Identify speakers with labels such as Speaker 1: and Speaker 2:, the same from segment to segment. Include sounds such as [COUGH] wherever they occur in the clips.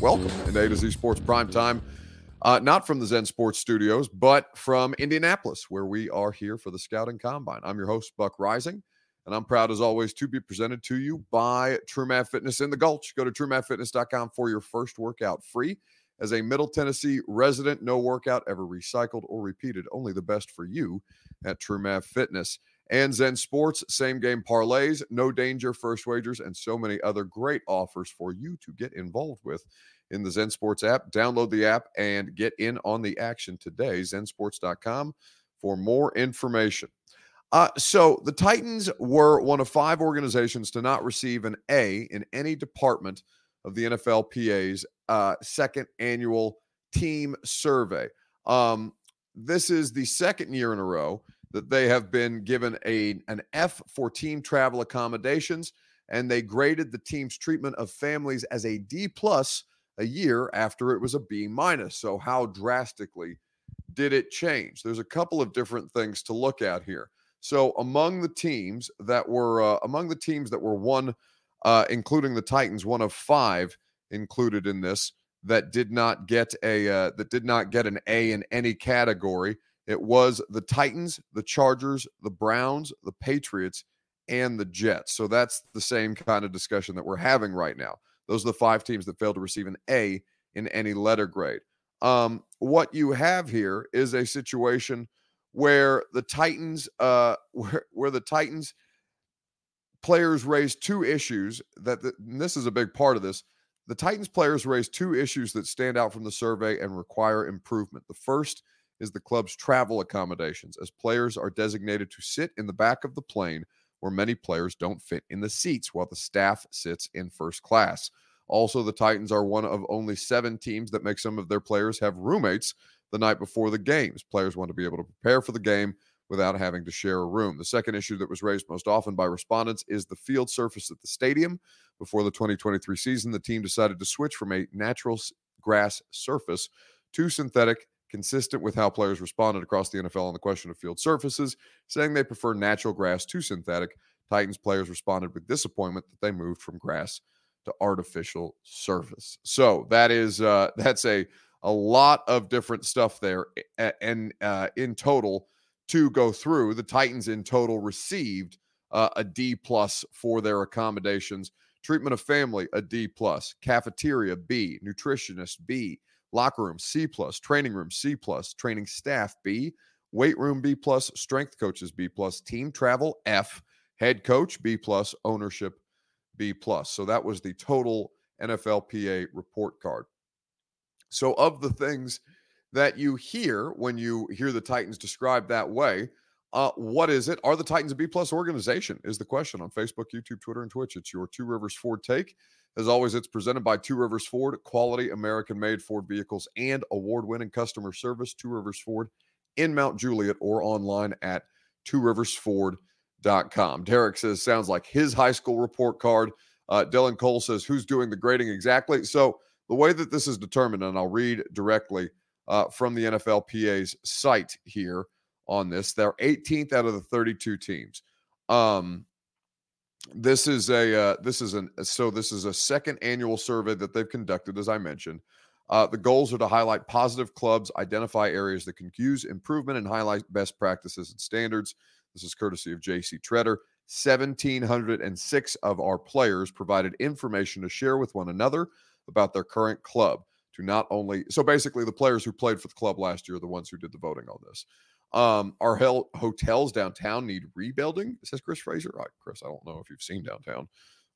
Speaker 1: Welcome in A to Z Sports Prime Time. Uh, not from the Zen Sports Studios, but from Indianapolis, where we are here for the Scouting Combine. I'm your host, Buck Reising, and I'm proud as always to be presented to you by TrueMath Fitness in the Gulch. Go to truemathfitness.com for your first workout free. As a Middle Tennessee resident, no workout ever recycled or repeated, only the best for you at TrueMath Fitness. And Zen Sports, same game parlays, no danger first wagers, and so many other great offers for you to get involved with in the Zen Sports app. Download the app and get in on the action today. Zensports.com for more information. Uh, so the Titans were one of five organizations to not receive an A in any department of the NFLPA's uh, second annual team survey. Um, this is the second year in a row that they have been given a an F for team travel accommodations, and they graded the team's treatment of families as a D plus a year after it was a B minus. So how drastically did it change? There's a couple of different things to look at here. So among the teams that were uh, among the teams that were one, uh, including the Titans, one of five included in this that did not get a uh, that did not get an A in any category. It was the Titans, the Chargers, the Browns, the Patriots, and the Jets. So that's the same kind of discussion that we're having right now. Those are the five teams that failed to receive an A in any letter grade. Um, what you have here is a situation where the Titans, uh, [LAUGHS] where, where the Titans players raised two issues that the, this is a big part of this. The Titans players raised two issues that stand out from the survey and require improvement. The first is the club's travel accommodations, as players are designated to sit in the back of the plane where many players don't fit in the seats while the staff sits in first class. Also, the Titans are one of only seven teams that make some of their players have roommates the night before the games. Players want to be able to prepare for the game without having to share a room. The second issue that was raised most often by respondents is the field surface at the stadium. Before the 2023 season, the team decided to switch from a natural grass surface to synthetic consistent with how players responded across the NFL on the question of field surfaces, saying they prefer natural grass to synthetic. Titans players responded with disappointment that they moved from grass to artificial surface. So that is uh, [LAUGHS] that's a a lot of different stuff there, and uh, in total to go through, the Titans in total received uh, a D plus for their accommodations. Treatment of family a D plus, cafeteria B, nutritionist B, locker room C plus, training room C plus, training staff B, weight room B plus, strength coaches B plus, team travel F, head coach B plus, ownership B plus. So that was the total NFLPA report card. So of the things that you hear when you hear the Titans described that way, uh, what is it? Are the Titans a B plus organization? Is the question on Facebook, YouTube, Twitter, and Twitch. It's your Two Rivers Ford take. As always, it's presented by Two Rivers Ford, quality American made Ford vehicles and award winning customer service. Two Rivers Ford in Mount Juliet or online at tworiversford.com. Derek says, sounds like his high school report card. Uh, Dylan Cole says, who's doing the grading exactly? So, the way that this is determined, and I'll read directly uh, from the NFLPA's site here on this, they're 18th out of the 32 teams. Um, this is a uh, this is an so this is a second annual survey that they've conducted as i mentioned. Uh, the goals are to highlight positive clubs identify areas that can use improvement and highlight best practices and standards. This is courtesy of jc tretter 1706 of our players provided information to share with one another about their current club to not only so basically the players who played for the club last year are the ones who did the voting on this um, our hel- hotels downtown need rebuilding, says Chris Fraser. Right, Chris, I don't know if you've seen downtown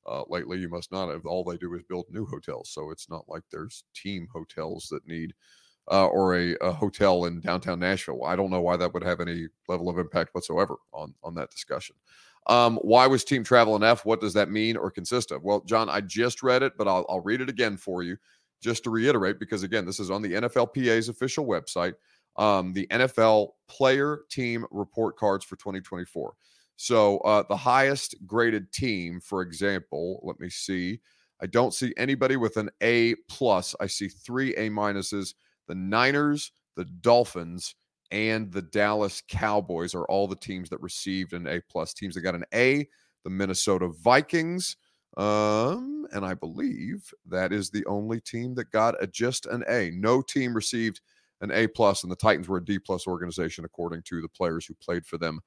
Speaker 1: uh, lately. You must not have. All they do is build new hotels. So it's not like there's team hotels that need, uh, or a, a, hotel in downtown Nashville. I don't know why that would have any level of impact whatsoever on, on that discussion. Um, why was team travel an F? What does that mean or consist of? Well, John, I just read it, but I'll, I'll read it again for you just to reiterate, because again, this is on the NFLPA's official website, um, the NFL player team report cards for 2024. So uh, the highest graded team, for example, let me see. I don't see anybody with an A plus. I see three A minuses. The Niners, the Dolphins, and the Dallas Cowboys are all the teams that received an A plus. Teams that got an A, the Minnesota Vikings, um, and I believe that is the only team that got a, just an A. No team received an A plus, and the Titans were a D plus organization according to the players who played for them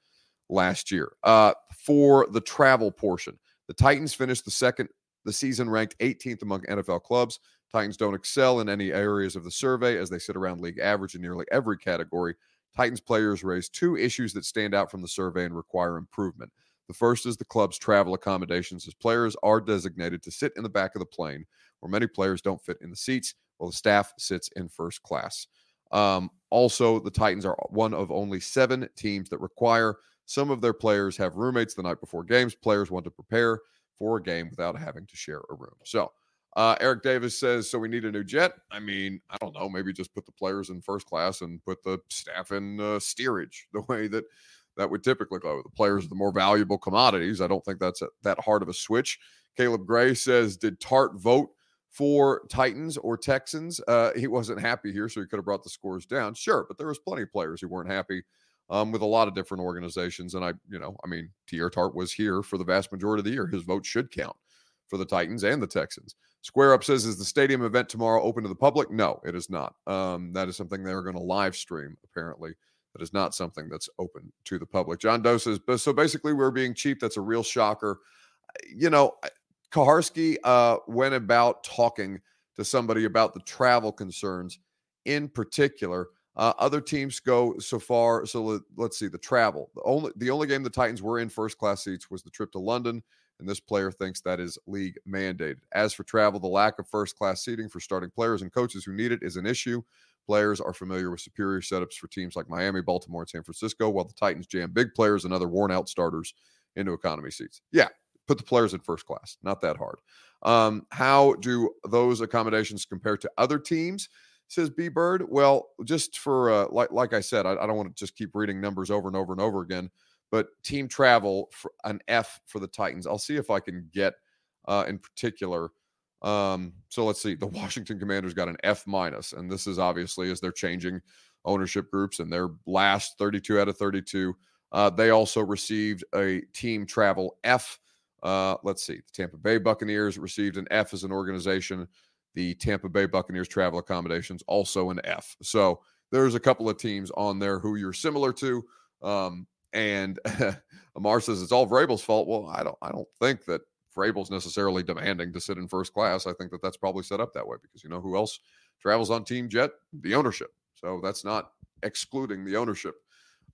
Speaker 1: last year. Uh, for the travel portion, the Titans finished the second the season ranked 18th among NFL clubs. Titans don't excel in any areas of the survey as they sit around league average in nearly every category. Titans players raised two issues that stand out from the survey and require improvement. The first is the club's travel accommodations, as players are designated to sit in the back of the plane, where many players don't fit in the seats, while the staff sits in first class. Um, also, the Titans are one of only seven teams that require some of their players have roommates the night before games. Players want to prepare for a game without having to share a room. So, uh, Eric Davis says, so we need a new jet. I mean, I don't know, maybe just put the players in first class and put the staff in uh, steerage [LAUGHS] the way that that would typically go. The players are the more valuable commodities. I don't think that's a, that hard of a switch. Caleb Gray says, did Tart vote for Titans or Texans? Uh, he wasn't happy here, so he could have brought the scores down. Sure, but there was plenty of players who weren't happy um, with a lot of different organizations. And I, you know, I mean, Teair Tart was here for the vast majority of the year. His vote should count for the Titans and the Texans. Square Up says, is the stadium event tomorrow open to the public? No, it is not. Um, that is something they're going to live stream, apparently. That is not something that's open to the public. John Doe says, so basically, we're being cheap. That's a real shocker. You know, Kuharsky uh, went about talking to somebody about the travel concerns in particular. Uh, other teams go so far. So let, let's see the travel. The only the only game the Titans were in first class seats was the trip to London, and this player thinks that is league mandated. As for travel, the lack of first class seating for starting players and coaches who need it is an issue. Players are familiar with superior setups for teams like Miami, Baltimore, and San Francisco, while the Titans jam big players and other worn out starters into economy seats. Yeah, put the players in first class. Not that hard. Um, how do those accommodations compare to other teams? says B Bird. Well, just for uh, like like I said, I, I don't want to just keep reading numbers over and over and over again. But team travel for an F for the Titans. I'll see if I can get uh, in particular. Um, so let's see. The [LAUGHS] Washington Commanders got an F minus, and this is obviously as they're changing ownership groups and their last 32 out of 32. Uh, they also received a team travel F. Uh, let's see. The Tampa Bay Buccaneers received an F as an organization the Tampa Bay Buccaneers travel accommodations, also an F. So there's a couple of teams on there who you're similar to. Um, and [LAUGHS] Amar says it's all Vrabel's fault. Well, I don't, I don't think that Vrabel's necessarily demanding to sit in first class. I think that that's probably set up that way because you know who else travels on Team Jet? The ownership. So that's not excluding the ownership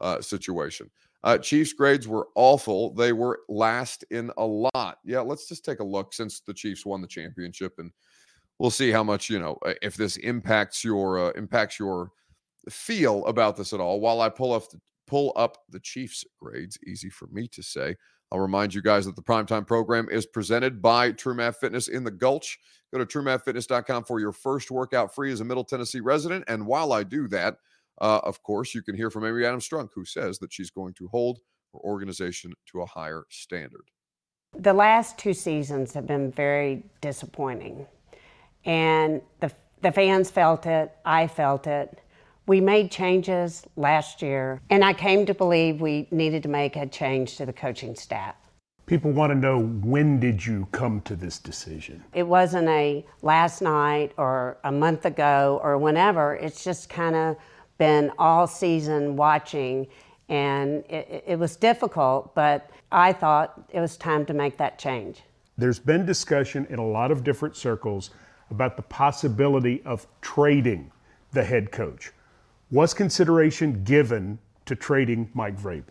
Speaker 1: uh, situation. Uh, Chiefs grades were awful. They were last in a lot. Yeah, let's just take a look since the Chiefs won the championship and we'll see how much you know uh, if this impacts your uh, impacts your feel about this at all. While I pull up the, pull up the Chiefs grades, easy for me to say. I'll remind you guys that the primetime program is presented by TrueMath Fitness in the Gulch. Go to truemathfitness.com for your first workout free as a Middle Tennessee resident. And while I do that, uh, of course, you can hear from Amy Adams Strunk, who says that she's going to hold her organization to a higher standard.
Speaker 2: The last two seasons have been very disappointing and the, the fans felt it, I felt it. We made changes last year, and I came to believe we needed to make a change to the coaching staff.
Speaker 3: People want to know when did you come to this decision?
Speaker 2: It wasn't a last night or a month ago or whenever. It's just kind of been all season watching, and it, it was difficult, but I thought it was time to make that change.
Speaker 3: There's been discussion in a lot of different circles about the possibility of trading the head coach. Was consideration given to trading Mike Vrabel?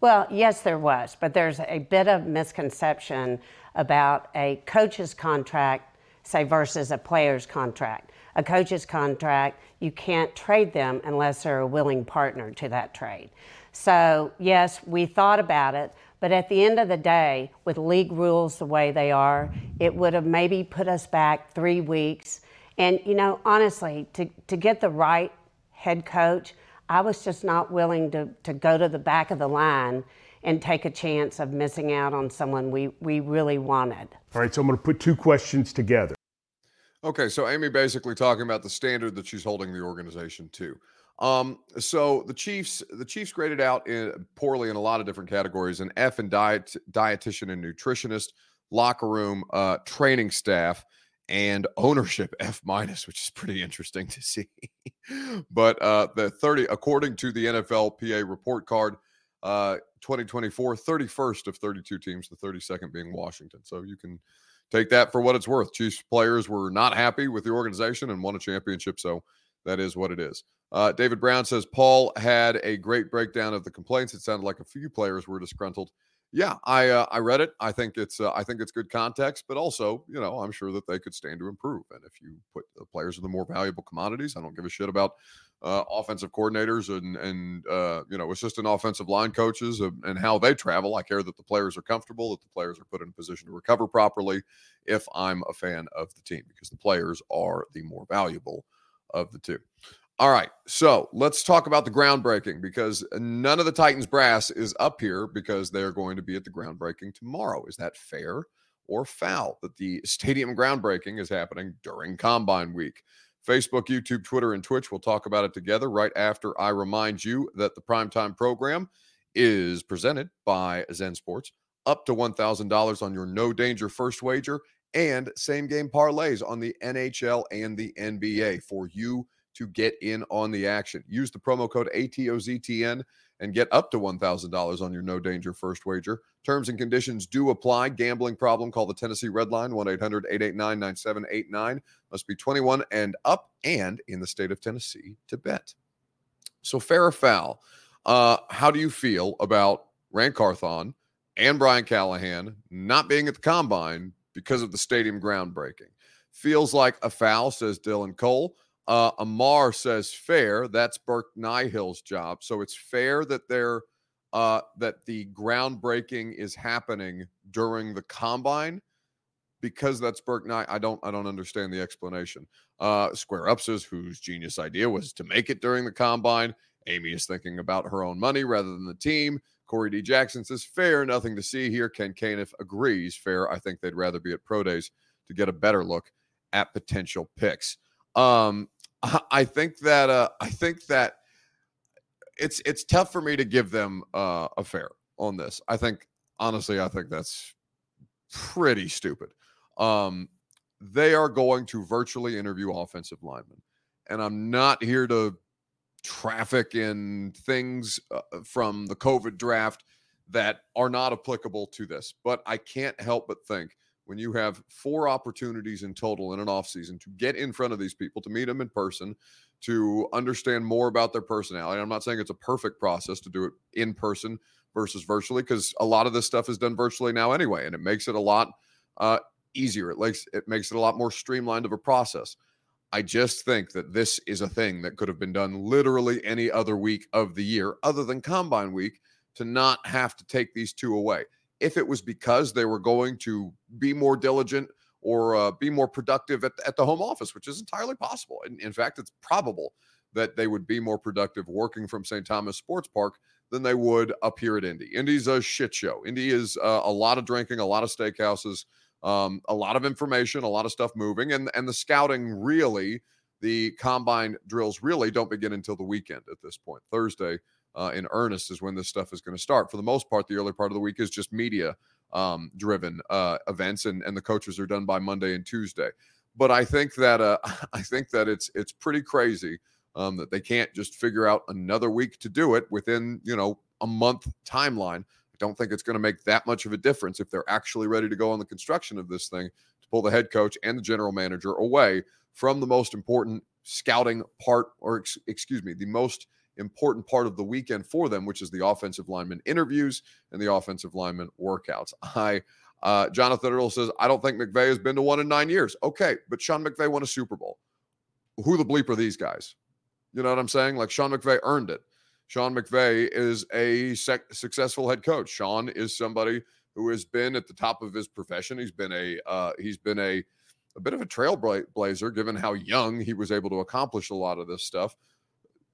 Speaker 2: Well, yes, there was, but there's a bit of misconception about a coach's contract, say, versus a player's contract. A coach's contract, you can't trade them unless they're a willing partner to that trade. So, yes, we thought about it, But at the end of the day, with league rules the way they are, it would have maybe put us back three weeks. And, you know, honestly, to, to get the right head coach, I was just not willing to, to go to the back of the line and take a chance of missing out on someone we, we really wanted.
Speaker 3: All right, so I'm going to put two questions together.
Speaker 1: Okay, so Amy basically talking about the standard that she's holding the organization to. Um, so the Chiefs, the Chiefs graded out in, poorly in a lot of different categories: an F in diet, dietitian and nutritionist, locker room, uh, training staff, and ownership [LAUGHS] F minus, which is pretty interesting to see. [LAUGHS] but uh, the 30, according to the NFLPA report card, uh, 2024, 31st of 32 teams, the 32nd being Washington. So you can take that for what it's worth. Chiefs players were not happy with the organization and won a championship. So that is what it is. Uh, David Brown says Paul had a great breakdown of the complaints. It sounded like a few players were disgruntled. Yeah, I uh, I read it. I think it's uh, I think it's good context, but also you know I'm sure that they could stand to improve. And if you put the players are the more valuable commodities, I don't give a shit about uh, offensive coordinators and and uh, you know assistant offensive line coaches and, and how they travel. I care that the players are comfortable, that the players are put in a position to recover properly. If I'm a fan of the team, because the players are the more valuable of the two. All right. So let's talk about the groundbreaking because none of the Titans brass is up here because they're going to be at the groundbreaking tomorrow. Is that fair or foul that the [LAUGHS] stadium groundbreaking is happening during Combine Week? Facebook, YouTube, Twitter, and Twitch. We'll talk about it together right after I remind you that the primetime program is presented by Zen Sports. Up to $1,000 on your no danger first wager and same game parlays on the NHL and the NBA for you to get in on the action. Use the promo code ATOZTN and get up to $1,000 on your no danger first wager. Terms and conditions do apply. Gambling problem, call the Tennessee Red Line 1 800 889 9789. Must be 21 and up and in the state of Tennessee to bet. So, fair or foul, uh, how do you feel about Ran Carthon and Brian Callahan not being at the combine because of the stadium groundbreaking? Feels like a foul, says Dylan Cole. Uh, Amar says fair. That's Burke Nihill's job. So it's fair that they're uh, that the groundbreaking is happening during the combine because that's Burke Nye. I don't I don't understand the explanation. Uh, Square Up says whose genius idea was to make it during the combine. Amy is thinking about her own money rather than the team. Corey D. Jackson says fair, nothing to see here. Ken Caniff agrees. Fair. I think they'd rather be at pro days to get a better look at potential picks. Um, I think that uh, I think that it's it's tough for me to give them uh, a fair on this. I think honestly, I think that's pretty stupid. Um, they are going to virtually interview offensive linemen, and I'm not here to traffic in things uh, from the COVID draft that are not applicable to this. But I can't help but think when you have four opportunities in total in an offseason to get in front of these people, to meet them in person, to understand more about their personality. I'm not saying it's a perfect process to do it in person versus virtually, because a lot of this stuff is done virtually now anyway, and it makes it a lot uh, easier. It makes it makes it a lot more streamlined of a process. I just think that this is a thing that could have been done literally any other week of the year, other than Combine Week, to not have to take these two away if it was because they were going to be more diligent or uh, be more productive at, at the home office, which is entirely possible. In, in fact, it's probable that they would be more productive working from St. Thomas Sports Park than they would up here at Indy. Indy's a shit show. Indy is uh, a lot of drinking, a lot of steakhouses, um, a lot of information, a lot of stuff moving, and and the scouting really, the combine drills really don't begin until the weekend at this point. Thursday uh, in earnest is when this stuff is going to start. For the most part, the early part of the week is just media um, driven uh, events, and and the coaches are done by Monday and Tuesday. But I think that uh, [LAUGHS] I think that it's it's pretty crazy um, that they can't just figure out another week to do it within you know a month timeline. I don't think it's going to make that much of a difference if they're actually ready to go on the construction of this thing to pull the head coach and the general manager away from the most important scouting part, or ex- excuse me, the most important part of the weekend for them, which is the offensive lineman interviews and the offensive lineman workouts. [LAUGHS] I uh, Jonathan Earl says, I don't think McVay has been to one in nine years. Okay, but Sean McVay won a Super Bowl. Who the bleep are these guys? You know what I'm saying? Like Sean McVay earned it. Sean McVay is a sec- successful head coach. Sean is somebody who has been at the top of his profession. He's been a uh, he's been a a bit of a trailblazer given how young he was able to accomplish a lot of this stuff.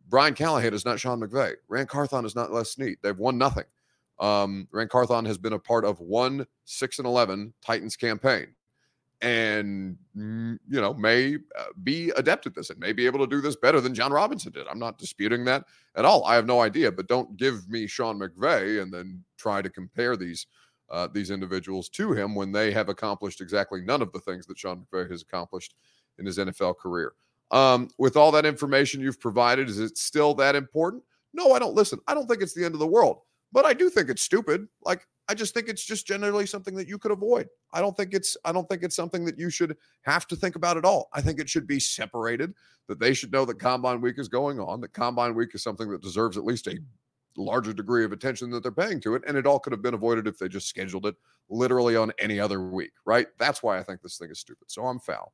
Speaker 1: Brian Callahan is not Sean McVay. Ran Carthon is not Les Snead. They've won nothing. Um, Ran Carthon has been a part of one six and eleven Titans campaign, and mm, you know may uh, be adept at this and may be able to do this better than Jon Robinson did. I'm not disputing that at all. I have no idea, but don't give me Sean McVay and then try to compare these uh, these individuals to him when they have accomplished exactly none of the things that Sean McVay has accomplished in his NFL career. Um, with all that information you've provided, is it still that important? No, I don't listen. I don't think it's the end of the world, but I do think it's stupid. Like I just think it's just generally something that you could avoid. I don't think it's I don't think it's something that you should have to think about at all. I think it should be separated. That they should know that Combine Week is going on. That Combine Week is something that deserves at least a larger degree of attention that they're paying to it, and it all could have been avoided if they just scheduled it literally on any other week. Right? That's why I think this thing is stupid. So I'm foul.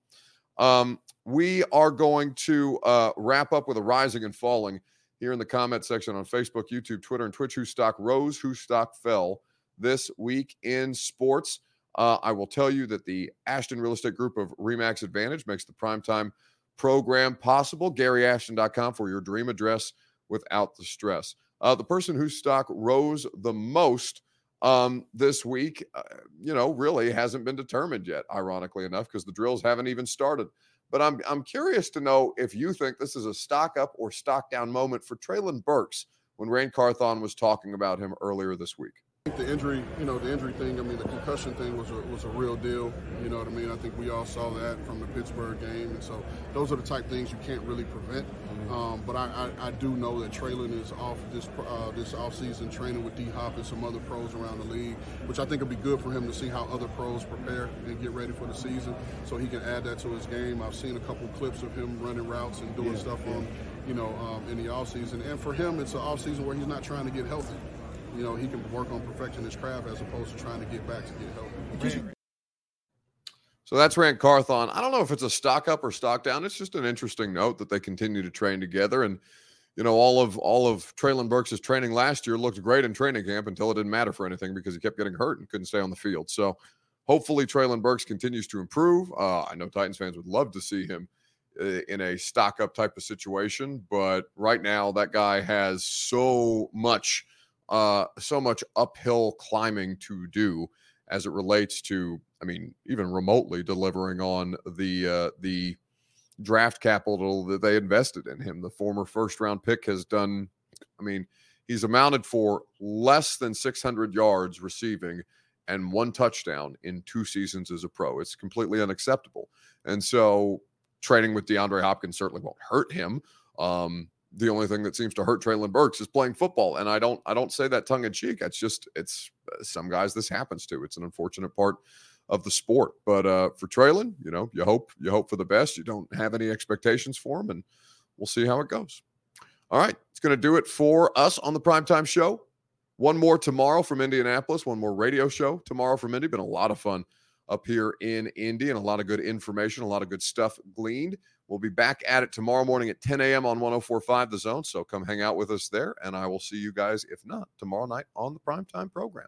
Speaker 1: Um, we are going to uh, wrap up with a rising and falling here in the comment section on Facebook, YouTube, Twitter, and Twitch. Who stock rose? Who stock fell? this week in sports. Uh, I will tell you that the Ashton Real Estate Group of Remax Advantage makes the primetime program possible. GaryAshton.com for your dream address without the stress. Uh, the person whose stock rose the most um, this week, uh, you know, really hasn't been determined yet, ironically enough, because the drills haven't even started. But I'm, I'm curious to know if you think this is a stock up or stock down moment for Treylon Burks when Ran Carthon was talking about him earlier this week
Speaker 4: the injury, you know, the injury thing. I mean, the concussion thing was a, was a real deal. You know what I mean? I think we all saw that from the Pittsburgh game, and so those are the type things you can't really prevent. Mm-hmm. Um, but I, I, I, do know that Treylon is off this uh, this offseason training with D Hop and some other pros around the league, which I think would be good for him to see how other pros prepare and get ready for the season, so he can add that to his game. I've seen a couple clips of him running routes and doing yeah, stuff yeah. on, you know, um, in the offseason. And for him, it's an offseason where he's not trying to get healthy you know, he can work on perfecting his craft as opposed to trying to get back to get healthy.
Speaker 1: So that's Ran Carthon. I don't know if it's a stock up or stock down. It's just an interesting note that they continue to train together. And, you know, all of all of Treylon Burks' training last year looked great in training camp until it didn't matter for anything because he kept getting hurt and couldn't stay on the field. So hopefully Treylon Burks continues to improve. Uh, I know Titans fans would love to see him uh, in a stock up type of situation, but right now that guy has so much – uh, so much uphill climbing to do as it relates to, I mean, even remotely delivering on the uh, the draft capital that they invested in him. The former first round pick has done, I mean, he's amounted for less than 600 yards receiving and one touchdown in two seasons as a pro. It's completely unacceptable. And so training with DeAndre Hopkins certainly won't hurt him. Um, the only thing that seems to hurt Treylon Burks is playing football. And I don't I don't say that tongue in cheek. It's just it's uh, some guys this happens to. It's an unfortunate part of the sport. But uh, for Treylon, you know, you hope you hope for the best. You don't have any expectations for him, and we'll see how it goes. All right, it's going to do it for us on the primetime show. One more tomorrow from Indianapolis. One more radio show tomorrow from Indy. Been a lot of fun up here in Indy and a lot of good information, a lot of good stuff gleaned. We'll be back at it tomorrow morning at 10 a.m. on 1045 The Zone. So come hang out with us there. And I will see you guys, if not tomorrow night, on the primetime program.